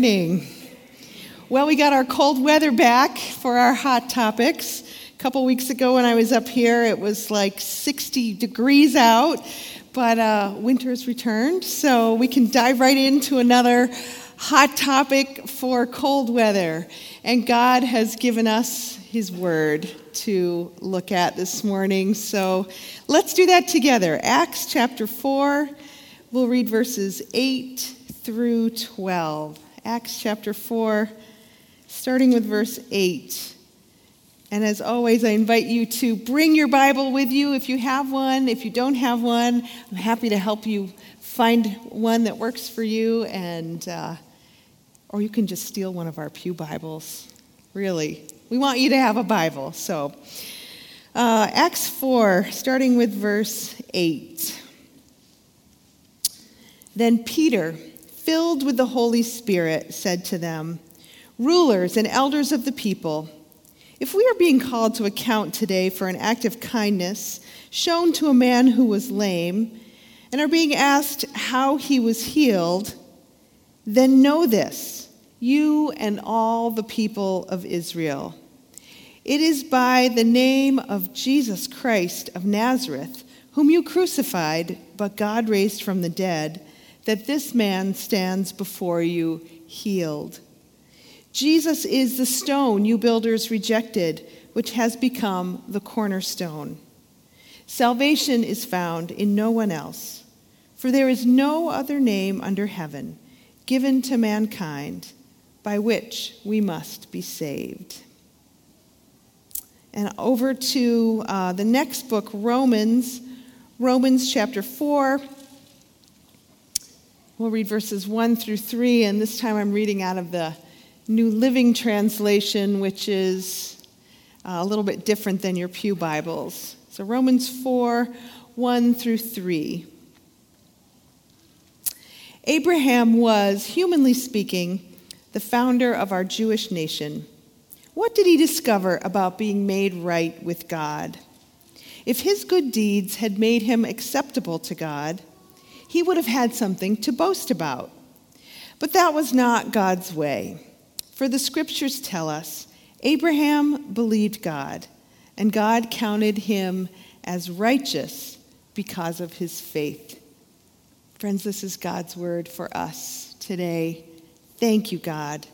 morning. Well, we got our cold weather back for our hot topics. A couple weeks ago, when I was up here, it was like 60 degrees out, but uh, winter's returned, so we can dive right into another hot topic for cold weather. And God has given us His Word to look at this morning, so let's do that together. Acts chapter 4, we'll read verses 8 through 12. Acts chapter 4, starting with verse 8. And as always, I invite you to bring your Bible with you if you have one. If you don't have one, I'm happy to help you find one that works for you, and uh, or you can just steal one of our pew Bibles. Really, we want you to have a Bible. So, uh, Acts 4, starting with verse 8. Then Peter filled with the Holy Spirit, said to them, Rulers and elders of the people, if we are being called to account today for an act of kindness shown to a man who was lame, and are being asked how he was healed, then know this, you and all the people of Israel. It is by the name of Jesus Christ of Nazareth, whom you crucified, but God raised from the dead that this man stands before you healed. Jesus is the stone you builders rejected, which has become the cornerstone. Salvation is found in no one else, for there is no other name under heaven given to mankind by which we must be saved. And over to uh, the next book, Romans, Romans chapter 4 We'll read verses 1 through 3, and this time I'm reading out of the New Living Translation, which is uh, a little bit different than your Pew Bibles. So, Romans 4 1 through 3. Abraham was, humanly speaking, the founder of our Jewish nation. What did he discover about being made right with God? If his good deeds had made him acceptable to God, he would have had something to boast about. But that was not God's way. For the scriptures tell us Abraham believed God, and God counted him as righteous because of his faith. Friends, this is God's word for us today. Thank you, God.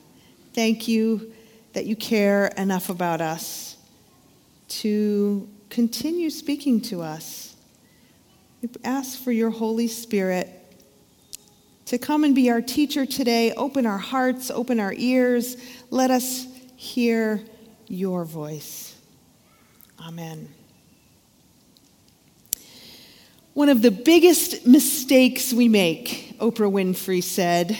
Thank you that you care enough about us to continue speaking to us we ask for your Holy Spirit to come and be our teacher today. Open our hearts, open our ears. Let us hear your voice. Amen. One of the biggest mistakes we make, Oprah Winfrey said,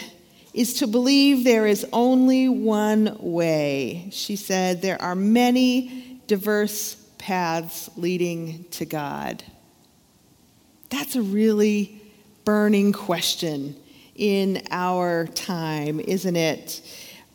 is to believe there is only one way. She said, There are many diverse paths leading to God. That's a really burning question in our time, isn't it?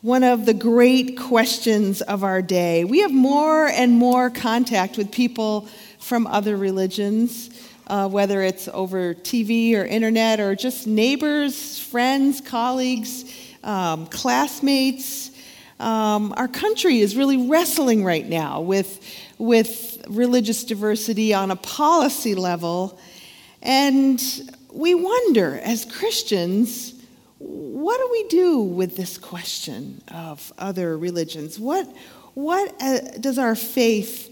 One of the great questions of our day. We have more and more contact with people from other religions, uh, whether it's over TV or internet or just neighbors, friends, colleagues, um, classmates. Um, our country is really wrestling right now with, with religious diversity on a policy level and we wonder, as Christians, what do we do with this question of other religions? What, what uh, does our faith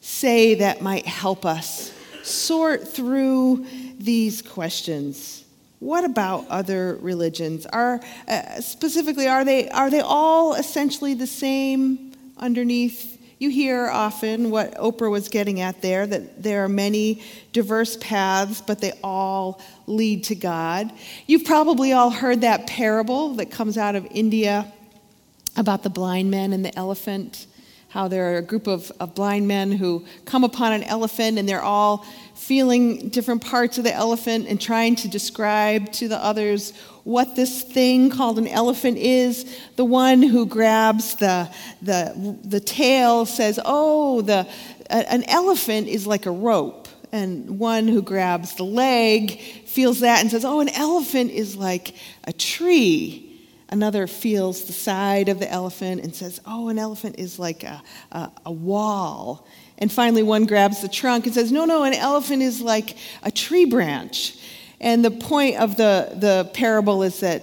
say that might help us sort through these questions? What about other religions? Are uh, specifically are they are they all essentially the same underneath you hear often what Oprah was getting at there that there are many diverse paths, but they all lead to God. You've probably all heard that parable that comes out of India about the blind man and the elephant. How there are a group of, of blind men who come upon an elephant and they're all feeling different parts of the elephant and trying to describe to the others what this thing called an elephant is. The one who grabs the, the, the tail says, Oh, the, an elephant is like a rope. And one who grabs the leg feels that and says, Oh, an elephant is like a tree. Another feels the side of the elephant and says, Oh, an elephant is like a, a, a, wall. And finally, one grabs the trunk and says, No, no, an elephant is like a tree branch. And the point of the, the parable is that,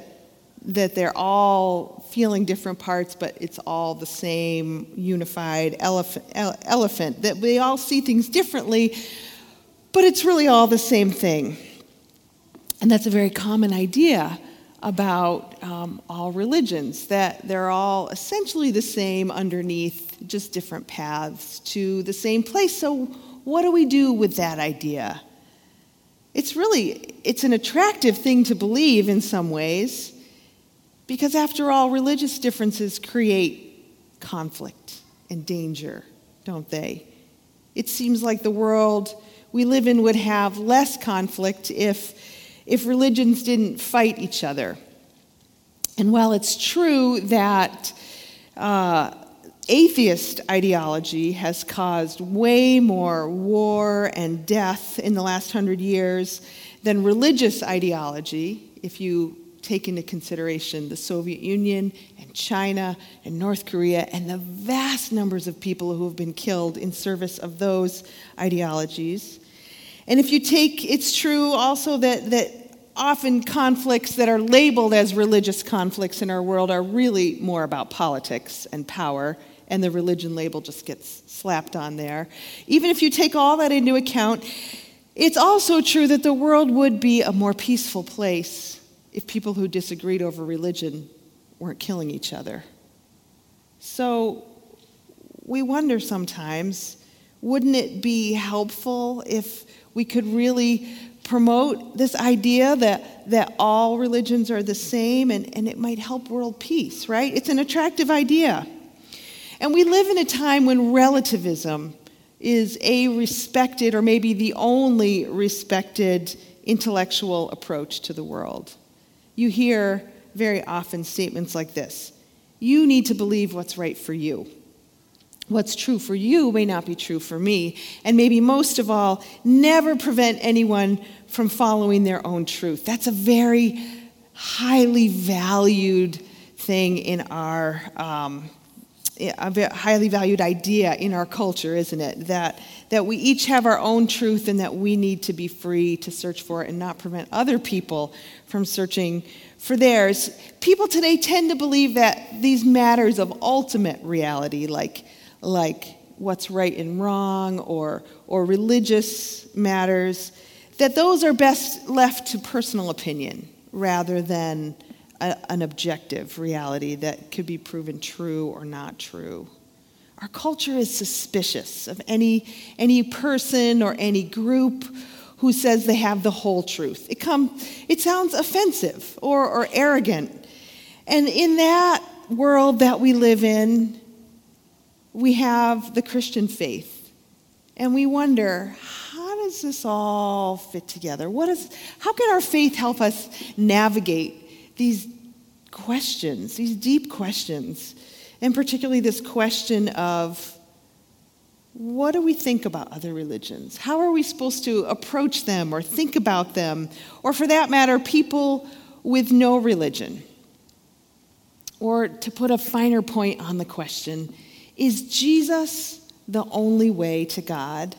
that they're all feeling different parts, but it's all the same unified elephant, elephant. That we all see things differently, but it's really all the same thing. And that's a very common idea about um, all religions, that they're all essentially the same underneath just different paths to the same place. So what do we do with that idea? It's really it's an attractive thing to believe in some ways because after all religious differences create conflict and danger, don't they? It seems like the world we live in would have less conflict if if religions didn't fight each other. And while it's true that uh, atheist ideology has caused way more war and death in the last hundred years than religious ideology, if you take into consideration the Soviet Union and China and North Korea and the vast numbers of people who have been killed in service of those ideologies. And if you take, it's true also that, that often conflicts that are labeled as religious conflicts in our world are really more about politics and power, and the religion label just gets slapped on there. Even if you take all that into account, it's also true that the world would be a more peaceful place if people who disagreed over religion weren't killing each other. So we wonder sometimes wouldn't it be helpful if we could really promote this idea that, that all religions are the same and, and it might help world peace, right? It's an attractive idea. And we live in a time when relativism is a respected or maybe the only respected intellectual approach to the world. You hear very often statements like this You need to believe what's right for you. What's true for you may not be true for me. And maybe most of all, never prevent anyone from following their own truth. That's a very highly valued thing in our, um, a highly valued idea in our culture, isn't it? That, that we each have our own truth and that we need to be free to search for it and not prevent other people from searching for theirs. People today tend to believe that these matters of ultimate reality, like like what's right and wrong or, or religious matters, that those are best left to personal opinion rather than a, an objective reality that could be proven true or not true. Our culture is suspicious of any, any person or any group who says they have the whole truth. It, come, it sounds offensive or, or arrogant. And in that world that we live in, we have the Christian faith. And we wonder, how does this all fit together? What is, how can our faith help us navigate these questions, these deep questions? And particularly this question of what do we think about other religions? How are we supposed to approach them or think about them? Or for that matter, people with no religion? Or to put a finer point on the question, is Jesus the only way to God?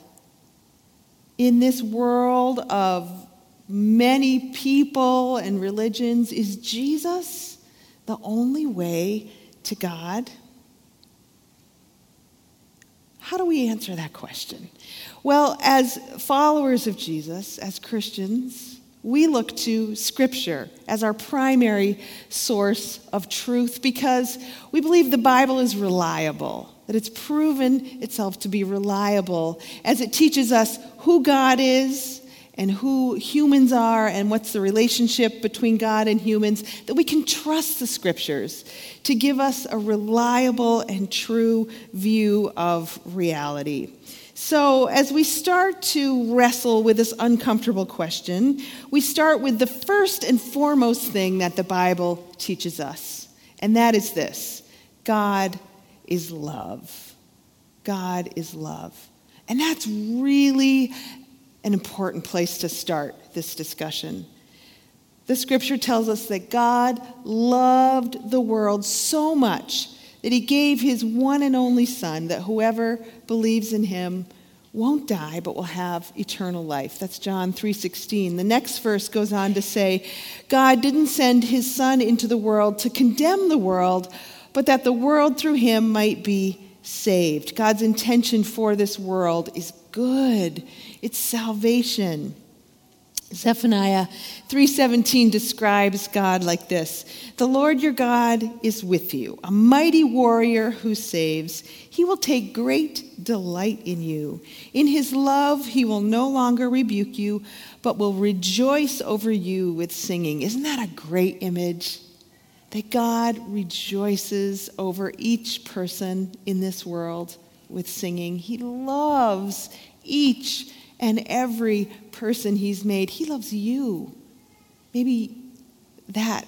In this world of many people and religions, is Jesus the only way to God? How do we answer that question? Well, as followers of Jesus, as Christians, we look to Scripture as our primary source of truth because we believe the Bible is reliable, that it's proven itself to be reliable as it teaches us who God is and who humans are and what's the relationship between God and humans, that we can trust the Scriptures to give us a reliable and true view of reality. So, as we start to wrestle with this uncomfortable question, we start with the first and foremost thing that the Bible teaches us, and that is this God is love. God is love. And that's really an important place to start this discussion. The scripture tells us that God loved the world so much that he gave his one and only Son, that whoever believes in him won't die but will have eternal life. That's john 3.16 the next verse goes on to say god didn't send his son into the world to condemn the world but that the world through him might be saved. God's intention for this world is good it's salvation Zephaniah 3:17 describes God like this: "The Lord your God is with you, a mighty warrior who saves. He will take great delight in you. In his love he will no longer rebuke you, but will rejoice over you with singing." Isn't that a great image? That God rejoices over each person in this world with singing. He loves each and every person He's made. He loves you. Maybe that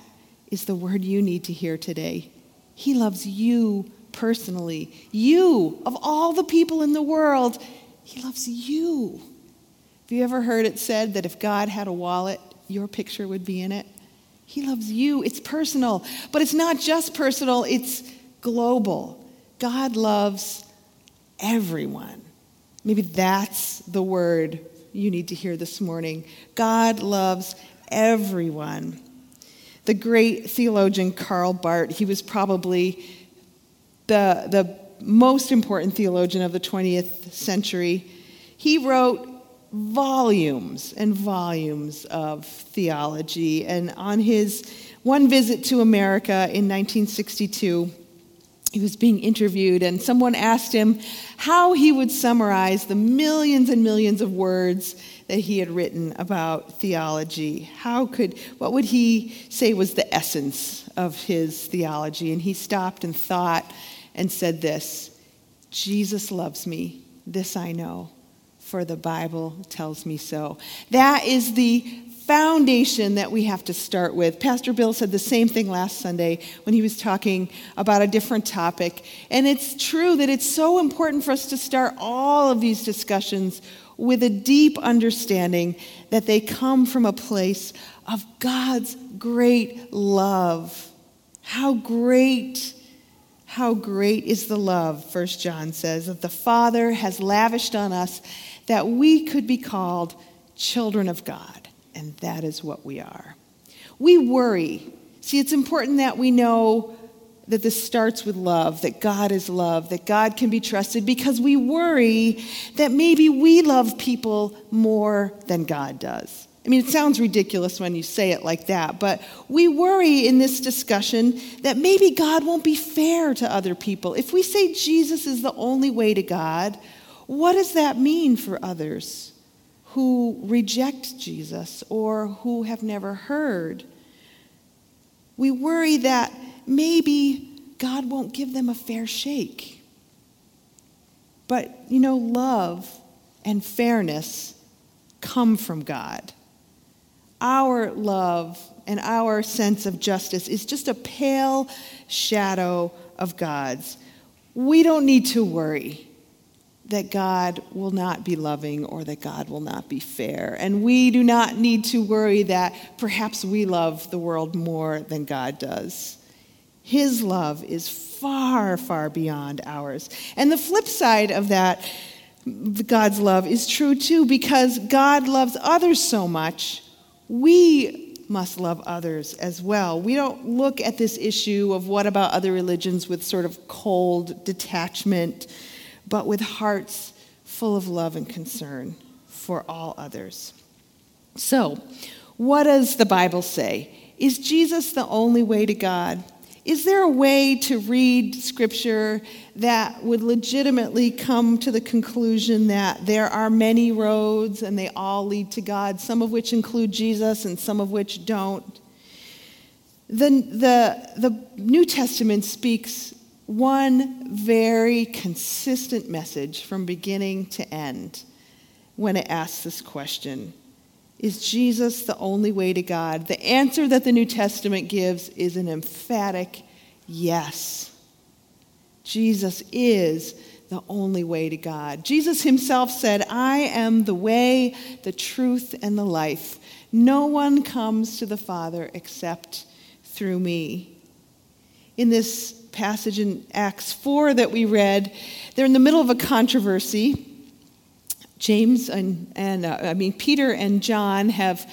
is the word you need to hear today. He loves you personally. You, of all the people in the world, He loves you. Have you ever heard it said that if God had a wallet, your picture would be in it? He loves you. It's personal. But it's not just personal, it's global. God loves everyone. Maybe that's the word you need to hear this morning. God loves everyone. The great theologian Karl Barth, he was probably the, the most important theologian of the 20th century. He wrote volumes and volumes of theology. And on his one visit to America in 1962, he was being interviewed, and someone asked him how he would summarize the millions and millions of words that he had written about theology. How could, what would he say was the essence of his theology? And he stopped and thought and said this Jesus loves me, this I know, for the Bible tells me so. That is the foundation that we have to start with. Pastor Bill said the same thing last Sunday when he was talking about a different topic. And it's true that it's so important for us to start all of these discussions with a deep understanding that they come from a place of God's great love. How great, how great is the love, First John says, that the Father has lavished on us that we could be called children of God and that is what we are. We worry. See, it's important that we know that this starts with love, that God is love, that God can be trusted, because we worry that maybe we love people more than God does. I mean, it sounds ridiculous when you say it like that, but we worry in this discussion that maybe God won't be fair to other people. If we say Jesus is the only way to God, what does that mean for others? Who reject Jesus or who have never heard. We worry that maybe God won't give them a fair shake. But, you know, love and fairness come from God. Our love and our sense of justice is just a pale shadow of God's. We don't need to worry that God will not be loving or that God will not be fair. And we do not need to worry that perhaps we love the world more than God does. His love is far, far beyond ours. And the flip side of that, God's love, is true too, because God loves others so much, we must love others as well. We don't look at this issue of what about other religions with sort of cold detachment but with hearts full of love and concern for all others. So, what does the Bible say? Is Jesus the only way to God? Is there a way to read Scripture that would legitimately come to the conclusion that there are many roads and they all lead to God, some of which include Jesus and some of which don't? The, the, the New Testament speaks one very consistent message from beginning to end when it asks this question Is Jesus the only way to God? The answer that the New Testament gives is an emphatic yes. Jesus is the only way to God. Jesus himself said, I am the way, the truth, and the life. No one comes to the Father except through me. In this passage in Acts 4 that we read, they're in the middle of a controversy. James and, and uh, I mean, Peter and John have,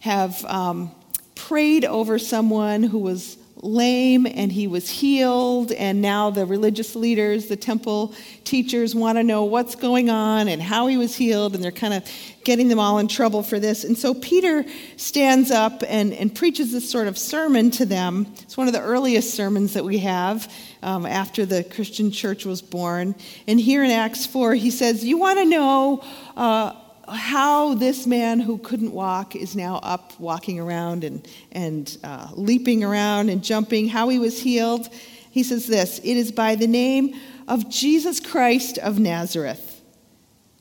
have um, prayed over someone who was lame and he was healed, and now the religious leaders, the temple teachers, want to know what's going on and how he was healed, and they're kind of getting them all in trouble for this. And so Peter stands up and, and preaches this sort of sermon to them. It's one of the earliest sermons that we have um, after the Christian church was born. And here in Acts 4, he says, You want to know. Uh, how this man who couldn't walk is now up walking around and, and uh, leaping around and jumping, how he was healed. He says this It is by the name of Jesus Christ of Nazareth.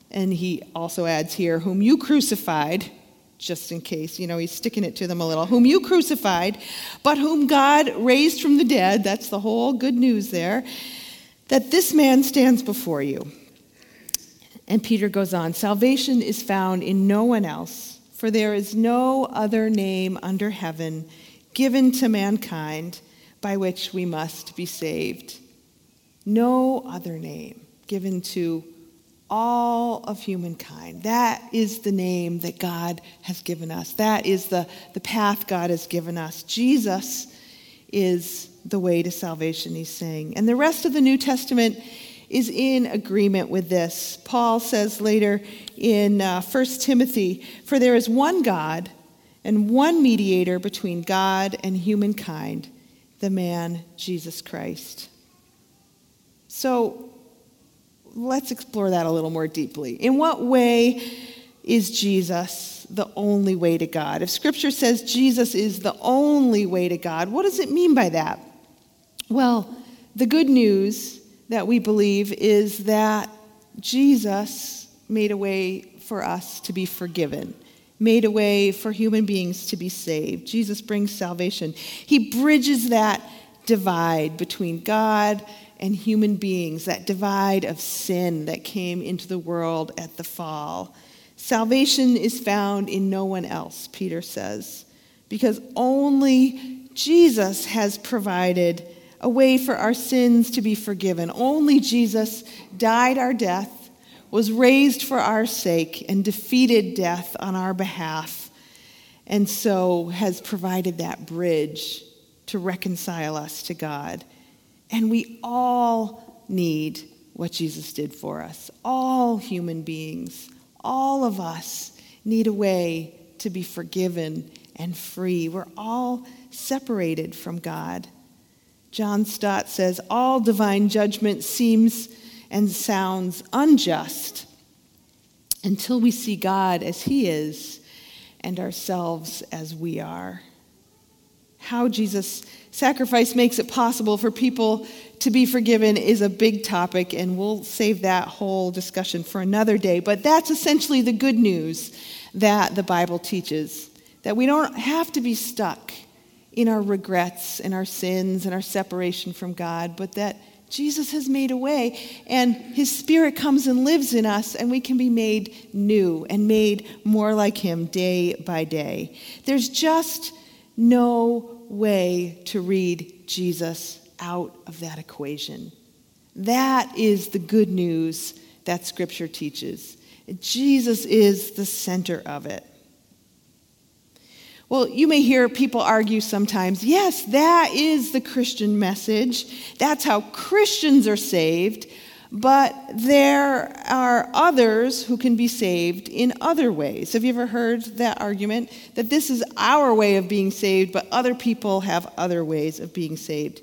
And he also adds here, whom you crucified, just in case, you know, he's sticking it to them a little, whom you crucified, but whom God raised from the dead. That's the whole good news there. That this man stands before you. And Peter goes on Salvation is found in no one else, for there is no other name under heaven given to mankind by which we must be saved. No other name given to all of humankind. That is the name that God has given us. That is the, the path God has given us. Jesus is the way to salvation, he's saying. And the rest of the New Testament is in agreement with this. Paul says later in uh, 1 Timothy, For there is one God and one mediator between God and humankind, the man Jesus Christ. So let's explore that a little more deeply. In what way is Jesus the only way to God? If Scripture says Jesus is the only way to God, what does it mean by that? Well, the good news that we believe is that Jesus made a way for us to be forgiven, made a way for human beings to be saved. Jesus brings salvation. He bridges that divide between God and human beings, that divide of sin that came into the world at the fall. Salvation is found in no one else, Peter says, because only Jesus has provided a way for our sins to be forgiven. Only Jesus died our death, was raised for our sake, and defeated death on our behalf, and so has provided that bridge to reconcile us to God. And we all need what Jesus did for us. All human beings, all of us need a way to be forgiven and free. We're all separated from God. John Stott says, All divine judgment seems and sounds unjust until we see God as He is and ourselves as we are. How Jesus' sacrifice makes it possible for people to be forgiven is a big topic, and we'll save that whole discussion for another day. But that's essentially the good news that the Bible teaches that we don't have to be stuck in our regrets and our sins and our separation from God, but that Jesus has made a way and his spirit comes and lives in us and we can be made new and made more like him day by day. There's just no way to read Jesus out of that equation. That is the good news that scripture teaches. Jesus is the center of it. Well, you may hear people argue sometimes, yes, that is the Christian message. That's how Christians are saved. But there are others who can be saved in other ways. Have you ever heard that argument? That this is our way of being saved, but other people have other ways of being saved.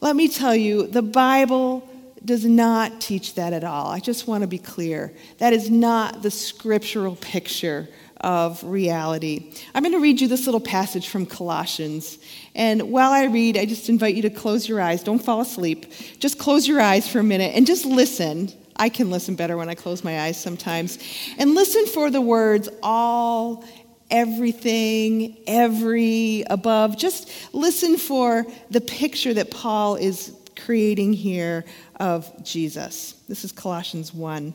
Let me tell you, the Bible does not teach that at all. I just want to be clear. That is not the scriptural picture of reality. I'm going to read you this little passage from Colossians. And while I read, I just invite you to close your eyes. Don't fall asleep. Just close your eyes for a minute and just listen. I can listen better when I close my eyes sometimes. And listen for the words all, everything, every, above. Just listen for the picture that Paul is creating here of Jesus. This is Colossians 1.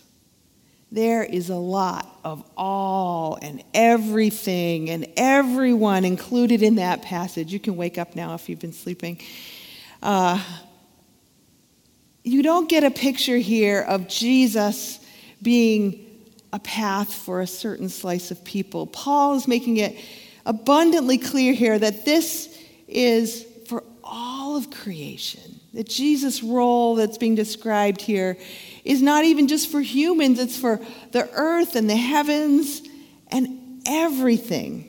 There is a lot of all and everything and everyone included in that passage. You can wake up now if you've been sleeping. Uh, you don't get a picture here of Jesus being a path for a certain slice of people. Paul is making it abundantly clear here that this is for all of creation. That Jesus' role that's being described here is not even just for humans, it's for the earth and the heavens and everything.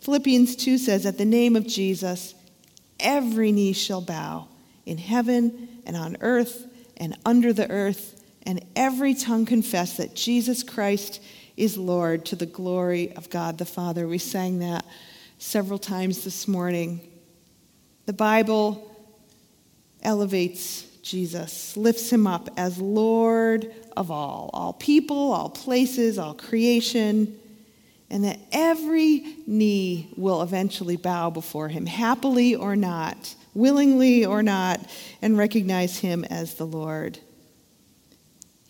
Philippians 2 says, At the name of Jesus, every knee shall bow in heaven and on earth and under the earth, and every tongue confess that Jesus Christ is Lord to the glory of God the Father. We sang that several times this morning. The Bible elevates Jesus, lifts him up as Lord of all, all people, all places, all creation, and that every knee will eventually bow before him, happily or not, willingly or not, and recognize him as the Lord.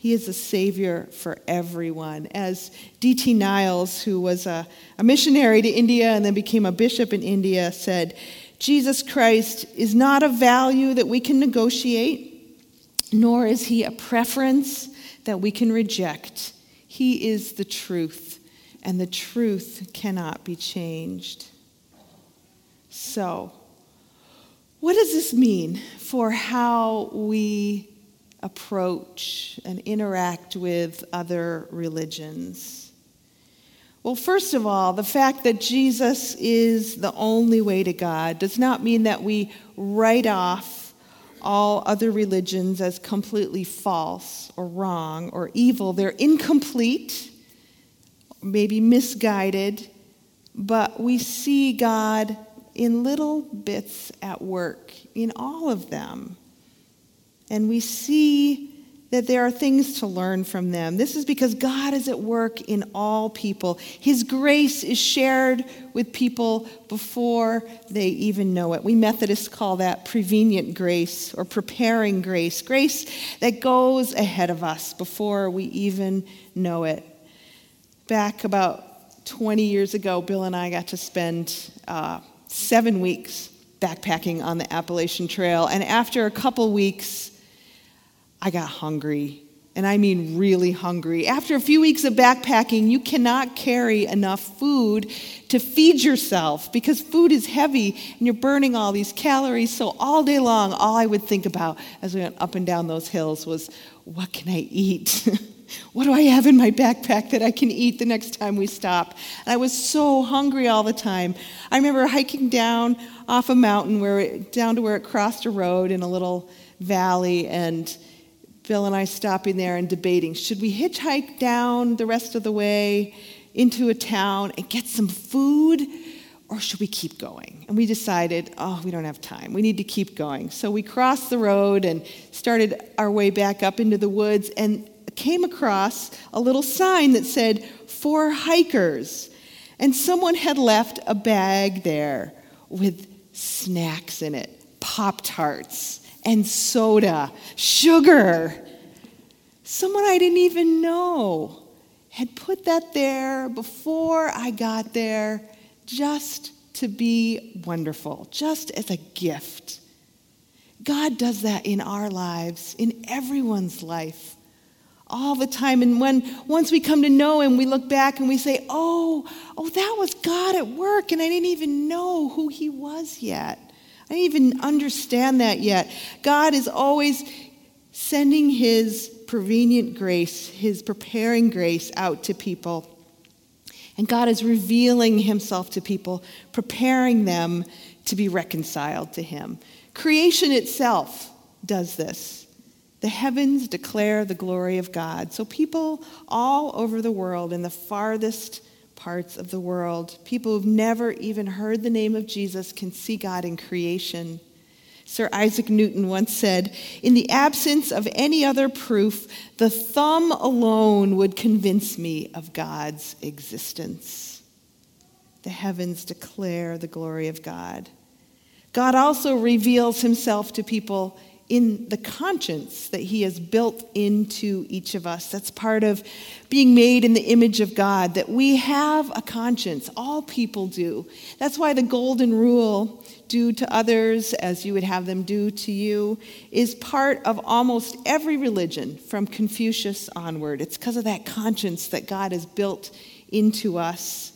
He is a savior for everyone. As D.T. Niles, who was a, a missionary to India and then became a bishop in India, said, Jesus Christ is not a value that we can negotiate, nor is he a preference that we can reject. He is the truth, and the truth cannot be changed. So, what does this mean for how we approach and interact with other religions? Well, first of all, the fact that Jesus is the only way to God does not mean that we write off all other religions as completely false or wrong or evil. They're incomplete, maybe misguided, but we see God in little bits at work in all of them. And we see that there are things to learn from them. This is because God is at work in all people. His grace is shared with people before they even know it. We Methodists call that prevenient grace or preparing grace, grace that goes ahead of us before we even know it. Back about 20 years ago, Bill and I got to spend uh, seven weeks backpacking on the Appalachian Trail. And after a couple weeks, I got hungry. And I mean really hungry. After a few weeks of backpacking, you cannot carry enough food to feed yourself because food is heavy and you're burning all these calories. So, all day long, all I would think about as we went up and down those hills was, what can I eat? what do I have in my backpack that I can eat the next time we stop? And I was so hungry all the time. I remember hiking down off a mountain where it, down to where it crossed a road in a little valley and Bill and I stopping there and debating should we hitchhike down the rest of the way into a town and get some food or should we keep going? And we decided, oh, we don't have time. We need to keep going. So we crossed the road and started our way back up into the woods and came across a little sign that said, for hikers. And someone had left a bag there with snacks in it Pop Tarts and soda, sugar. Someone I didn't even know had put that there before I got there just to be wonderful, just as a gift. God does that in our lives, in everyone's life, all the time. And when once we come to know Him, we look back and we say, oh, oh, that was God at work, and I didn't even know who He was yet. I didn't even understand that yet. God is always sending His prevenient grace, His preparing grace out to people. And God is revealing Himself to people, preparing them to be reconciled to Him. Creation itself does this. The heavens declare the glory of God. So, people all over the world, in the farthest parts of the world, people who've never even heard the name of Jesus, can see God in creation. Sir Isaac Newton once said, In the absence of any other proof, the thumb alone would convince me of God's existence. The heavens declare the glory of God. God also reveals himself to people in the conscience that he has built into each of us. That's part of being made in the image of God, that we have a conscience. All people do. That's why the golden rule, do to others as you would have them do to you, is part of almost every religion from Confucius onward. It's because of that conscience that God has built into us.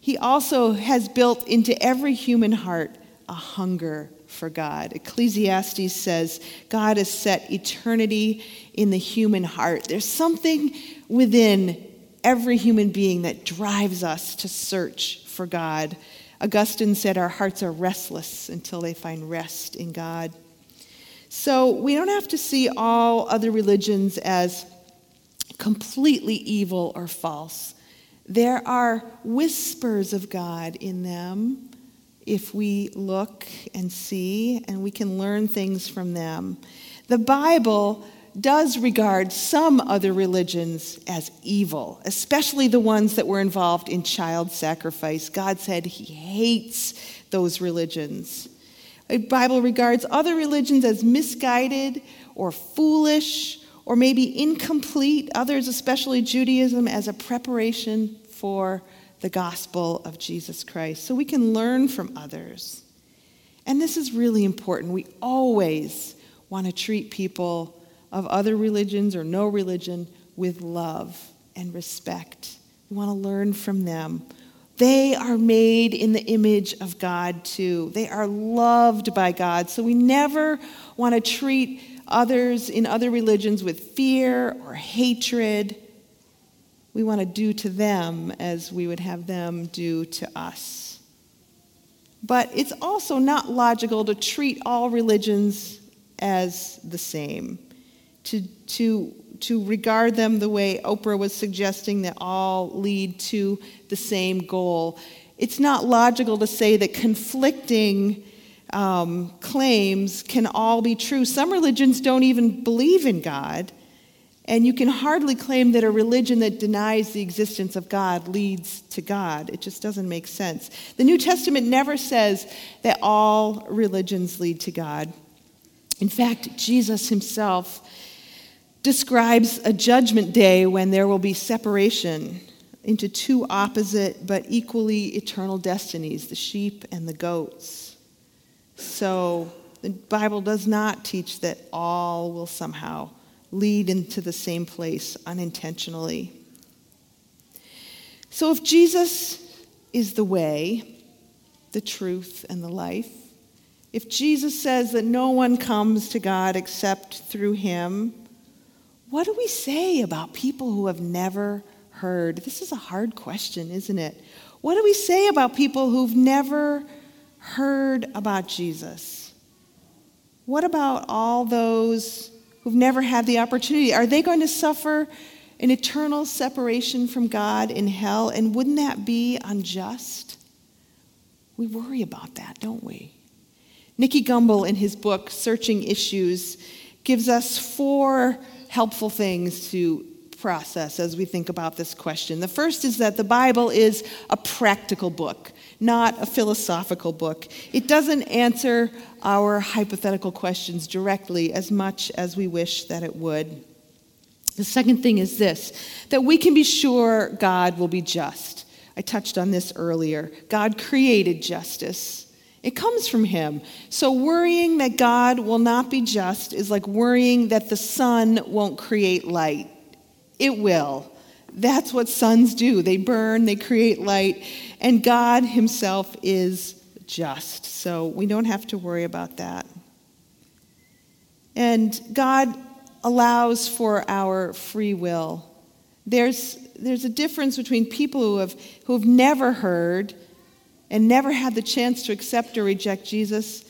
He also has built into every human heart a hunger for God. Ecclesiastes says God has set eternity in the human heart. There's something within every human being that drives us to search for God. Augustine said our hearts are restless until they find rest in God. So we don't have to see all other religions as completely evil or false. There are whispers of God in them if we look and see, and we can learn things from them. The Bible does regard some other religions as evil, especially the ones that were involved in child sacrifice. God said he hates those religions. The Bible regards other religions as misguided or foolish or maybe incomplete, others, especially Judaism, as a preparation for the gospel of Jesus Christ so we can learn from others. And this is really important. We always want to treat people of other religions or no religion with love and respect. We want to learn from them. They are made in the image of God too. They are loved by God. So we never want to treat others in other religions with fear or hatred we want to do to them as we would have them do to us. But it's also not logical to treat all religions as the same, to, to, to regard them the way Oprah was suggesting that all lead to the same goal. It's not logical to say that conflicting um, claims can all be true. Some religions don't even believe in God. And you can hardly claim that a religion that denies the existence of God leads to God. It just doesn't make sense. The New Testament never says that all religions lead to God. In fact, Jesus himself describes a judgment day when there will be separation into two opposite but equally eternal destinies the sheep and the goats. So the Bible does not teach that all will somehow lead into the same place unintentionally. So, if Jesus is the way, the truth, and the life, if Jesus says that no one comes to God except through him, what do we say about people who have never heard? This is a hard question, isn't it? What do we say about people who've never heard about Jesus? What about all those who've never had the opportunity, are they going to suffer an eternal separation from God in hell? And wouldn't that be unjust? We worry about that, don't we? Nicky Gumbel, in his book, Searching Issues, gives us four helpful things to process as we think about this question. The first is that the Bible is a practical book, not a philosophical book. It doesn't answer our hypothetical questions directly as much as we wish that it would. The second thing is this that we can be sure God will be just. I touched on this earlier. God created justice. It comes from him. So worrying that God will not be just is like worrying that the sun won't create light. It will. That's what suns do. They burn, they create light, and God Himself is just. So we don't have to worry about that. And God allows for our free will. There's, there's a difference between people who have, who have never heard and never had the chance to accept or reject Jesus.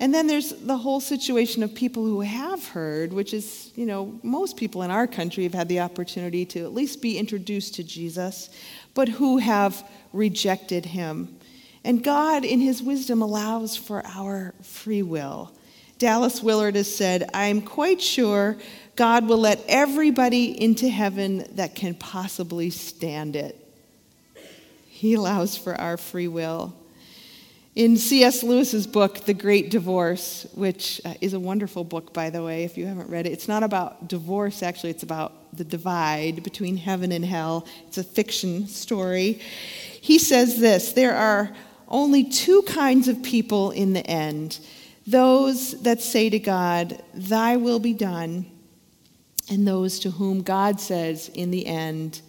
And then there's the whole situation of people who have heard, which is, you know, most people in our country have had the opportunity to at least be introduced to Jesus, but who have rejected him. And God, in his wisdom, allows for our free will. Dallas Willard has said, I'm quite sure God will let everybody into heaven that can possibly stand it. He allows for our free will. In C.S. Lewis's book, The Great Divorce, which uh, is a wonderful book, by the way, if you haven't read it, it's not about divorce, actually, it's about the divide between heaven and hell. It's a fiction story. He says this there are only two kinds of people in the end those that say to God, Thy will be done, and those to whom God says, in the end,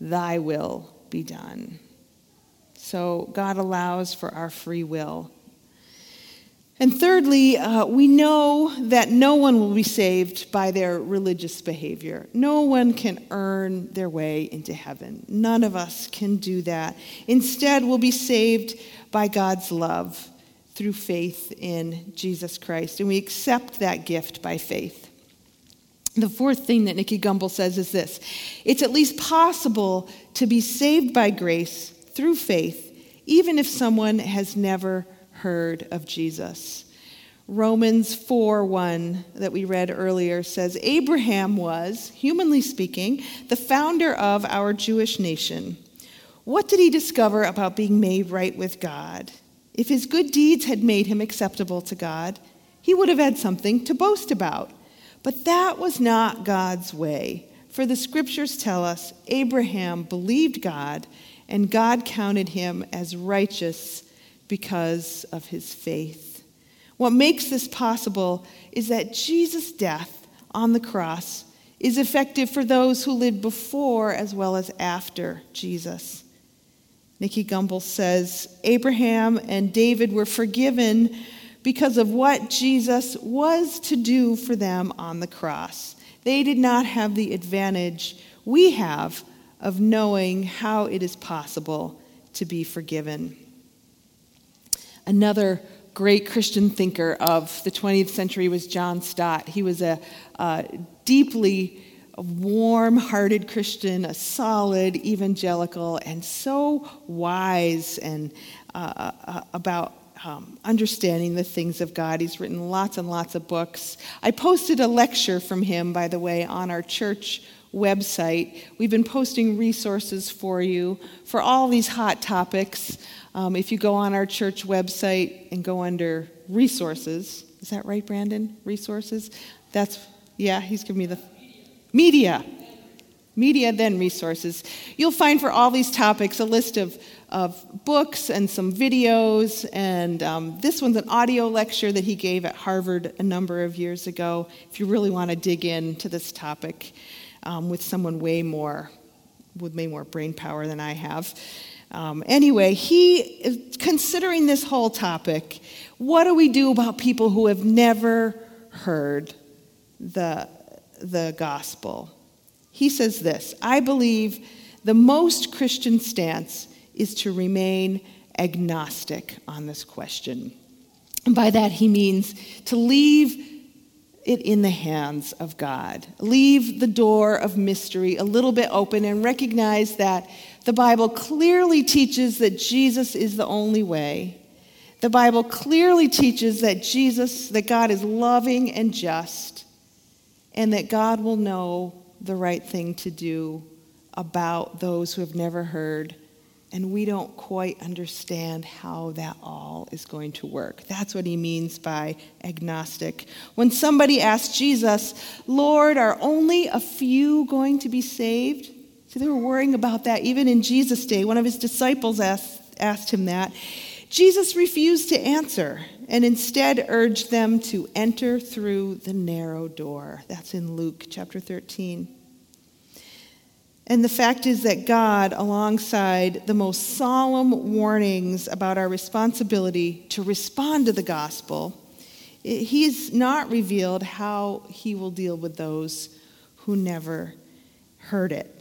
Thy will be done. So God allows for our free will. And thirdly, uh, we know that no one will be saved by their religious behavior. No one can earn their way into heaven. None of us can do that. Instead, we'll be saved by God's love through faith in Jesus Christ. And we accept that gift by faith. The fourth thing that Nicky Gumbel says is this it's at least possible to be saved by grace through faith, even if someone has never heard of Jesus. Romans 4 1, that we read earlier, says Abraham was, humanly speaking, the founder of our Jewish nation. What did he discover about being made right with God? If his good deeds had made him acceptable to God, he would have had something to boast about. But that was not God's way. For the scriptures tell us Abraham believed God, and God counted him as righteous because of his faith. What makes this possible is that Jesus' death on the cross is effective for those who lived before as well as after Jesus. Nicky Gumbel says Abraham and David were forgiven because of what Jesus was to do for them on the cross. They did not have the advantage we have of knowing how it is possible to be forgiven. Another great Christian thinker of the 20th century was John Stott. He was a, a deeply warm hearted Christian, a solid evangelical, and so wise and uh, uh, about um, understanding the things of God. He's written lots and lots of books. I posted a lecture from him, by the way, on our church website. We've been posting resources for you for all these hot topics. Um, if you go on our church website and go under resources, is that right, Brandon? Resources? That's, yeah, he's giving me the Media. Media, then resources. You'll find for all these topics a list of, of books and some videos. And um, this one's an audio lecture that he gave at Harvard a number of years ago, if you really want to dig into this topic um, with someone way more, with way more brain power than I have. Um, anyway, he, considering this whole topic, what do we do about people who have never heard the the gospel. He says this I believe the most Christian stance is to remain agnostic on this question. And by that, he means to leave it in the hands of God. Leave the door of mystery a little bit open and recognize that the Bible clearly teaches that Jesus is the only way. The Bible clearly teaches that Jesus, that God is loving and just and that God will know the right thing to do about those who have never heard. And we don't quite understand how that all is going to work. That's what he means by agnostic. When somebody asks Jesus, Lord, are only a few going to be saved? See, they were worrying about that even in Jesus' day. One of his disciples asked, asked him that. Jesus refused to answer and instead urged them to enter through the narrow door. That's in Luke chapter 13. And the fact is that God, alongside the most solemn warnings about our responsibility to respond to the gospel, He's not revealed how He will deal with those who never heard it.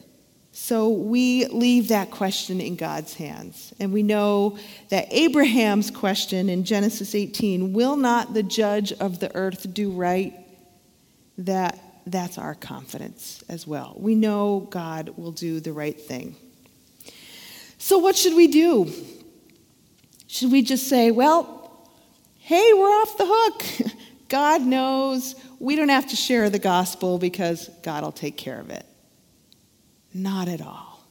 So we leave that question in God's hands. And we know that Abraham's question in Genesis 18 will not the judge of the earth do right? That that's our confidence as well. We know God will do the right thing. So what should we do? Should we just say, well, hey, we're off the hook. God knows. We don't have to share the gospel because God will take care of it. Not at all.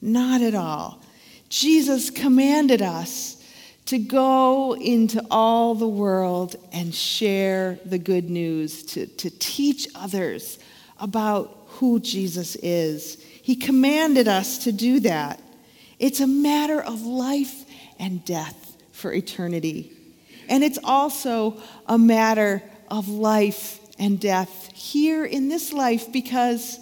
Not at all. Jesus commanded us to go into all the world and share the good news, to, to teach others about who Jesus is. He commanded us to do that. It's a matter of life and death for eternity. And it's also a matter of life and death here in this life because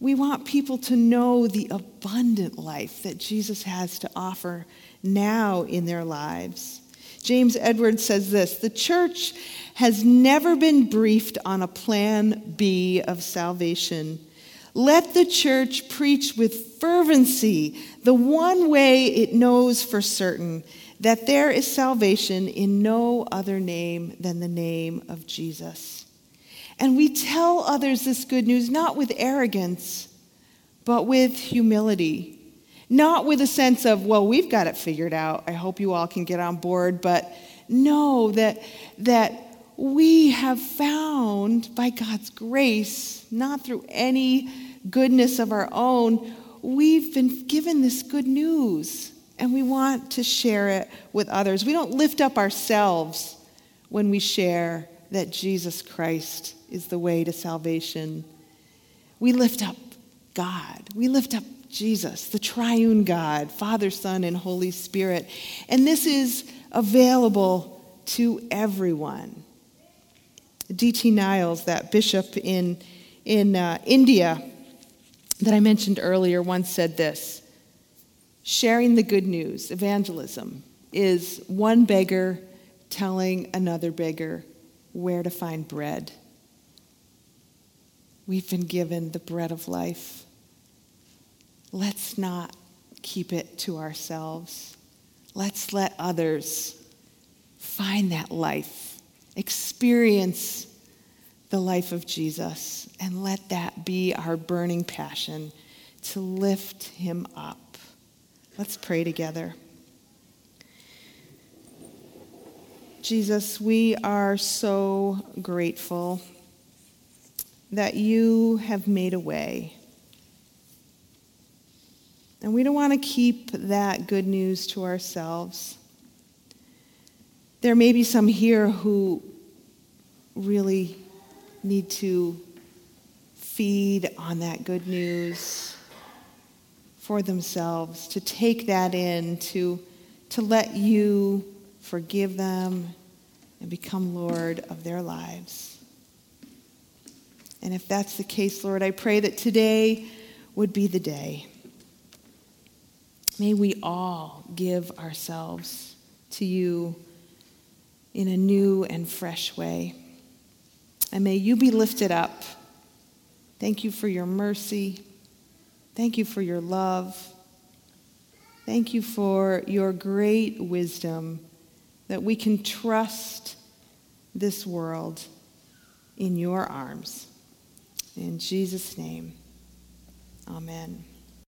we want people to know the abundant life that Jesus has to offer now in their lives. James Edwards says this The church has never been briefed on a plan B of salvation. Let the church preach with fervency the one way it knows for certain that there is salvation in no other name than the name of Jesus. And we tell others this good news not with arrogance, but with humility. Not with a sense of, well, we've got it figured out. I hope you all can get on board. But know that, that we have found by God's grace, not through any goodness of our own, we've been given this good news. And we want to share it with others. We don't lift up ourselves when we share that Jesus Christ is the way to salvation. We lift up God. We lift up Jesus, the triune God, Father, Son, and Holy Spirit. And this is available to everyone. D.T. Niles, that bishop in, in uh, India that I mentioned earlier, once said this Sharing the good news, evangelism, is one beggar telling another beggar where to find bread. We've been given the bread of life. Let's not keep it to ourselves. Let's let others find that life, experience the life of Jesus, and let that be our burning passion to lift him up. Let's pray together. Jesus, we are so grateful that you have made a way. And we don't want to keep that good news to ourselves. There may be some here who really need to feed on that good news for themselves, to take that in, to, to let you forgive them and become Lord of their lives. And if that's the case, Lord, I pray that today would be the day. May we all give ourselves to you in a new and fresh way. And may you be lifted up. Thank you for your mercy. Thank you for your love. Thank you for your great wisdom that we can trust this world in your arms. In Jesus' name, amen.